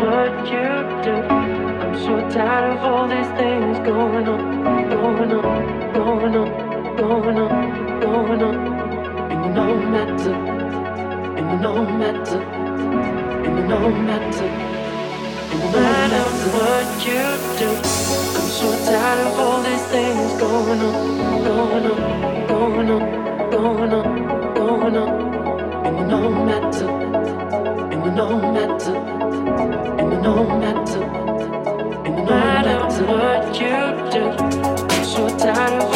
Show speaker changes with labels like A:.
A: what you do. I'm so tired of all these things going on, going on, going on, going on, going on. And no matter, and no matter, and no matter. No matter what you do, I'm so tired of all these things going on, going on, going on, going on, going on. And and no matter, tired of